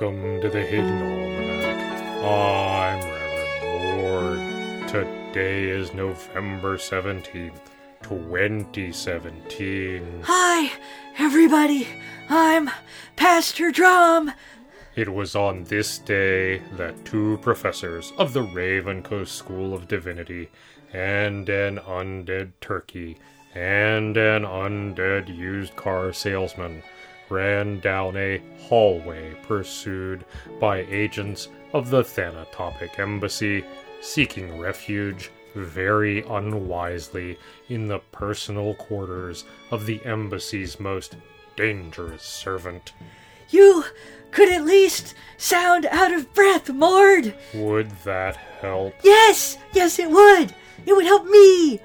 Welcome to the Hidden Almanac. I'm Reverend Mord. Today is November 17th, 2017. Hi, everybody. I'm Pastor Drum. It was on this day that two professors of the Raven Coast School of Divinity and an undead turkey and an undead used car salesman ran down a hallway pursued by agents of the Thanatopic Embassy seeking refuge very unwisely in the personal quarters of the embassy's most dangerous servant. You could at least sound out of breath, Mord. Would that help? Yes, yes, it would. It would help me.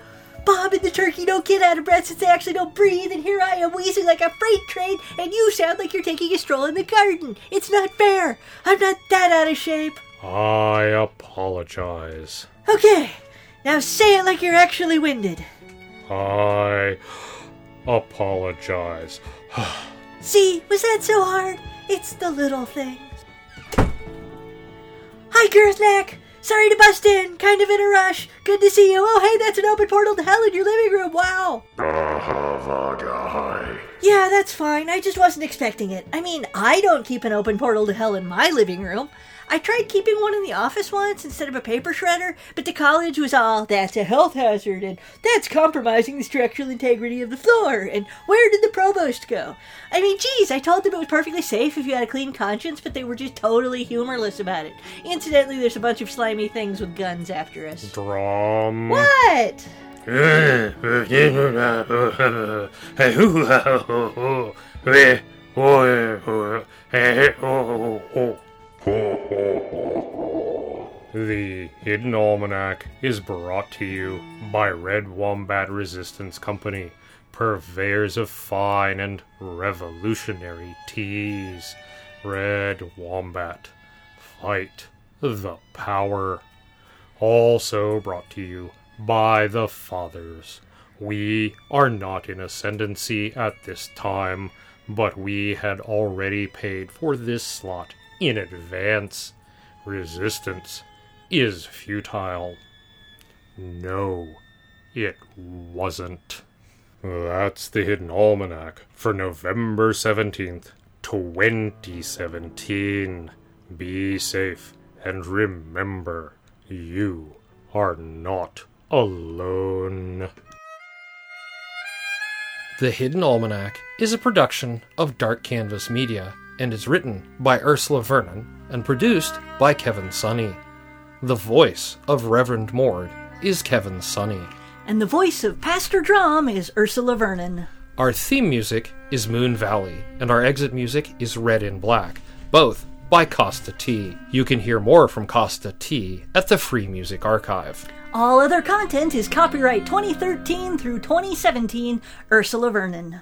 Bob and the turkey don't get out of breath since they actually don't breathe, and here I am wheezing like a freight train, and you sound like you're taking a stroll in the garden. It's not fair. I'm not that out of shape. I apologize. Okay, now say it like you're actually winded. I apologize. See, was that so hard? It's the little things. Hi, Girthneck. Sorry to bust in. Kind of in a rush. Good to see you. Oh, hey, that's an open portal to hell in your living room. Wow. Yeah, that's fine. I just wasn't expecting it. I mean, I don't keep an open portal to hell in my living room. I tried keeping one in the office once instead of a paper shredder, but the college was all, that's a health hazard, and that's compromising the structural integrity of the floor, and where did the provost go? I mean, geez, I told them it was perfectly safe if you had a clean conscience, but they were just totally humorless about it. Incidentally, there's a bunch of slimy things with guns after us. Drum. What? The Hidden Almanac is brought to you by Red Wombat Resistance Company, purveyors of fine and revolutionary teas. Red Wombat, fight the power. Also brought to you by the Fathers. We are not in ascendancy at this time, but we had already paid for this slot in advance. Resistance is futile. No, it wasn't. That's the Hidden Almanac for November 17th, 2017. Be safe and remember, you are not alone. The Hidden Almanac is a production of Dark Canvas Media and is written by Ursula Vernon and produced by Kevin Sonney. The voice of Reverend Mord is Kevin Sonney. And the voice of Pastor Drum is Ursula Vernon. Our theme music is Moon Valley, and our exit music is Red in Black, both by Kosta T. You can hear more from Kosta T at the Free Music Archive. All other content is copyright 2013 through 2017, Ursula Vernon.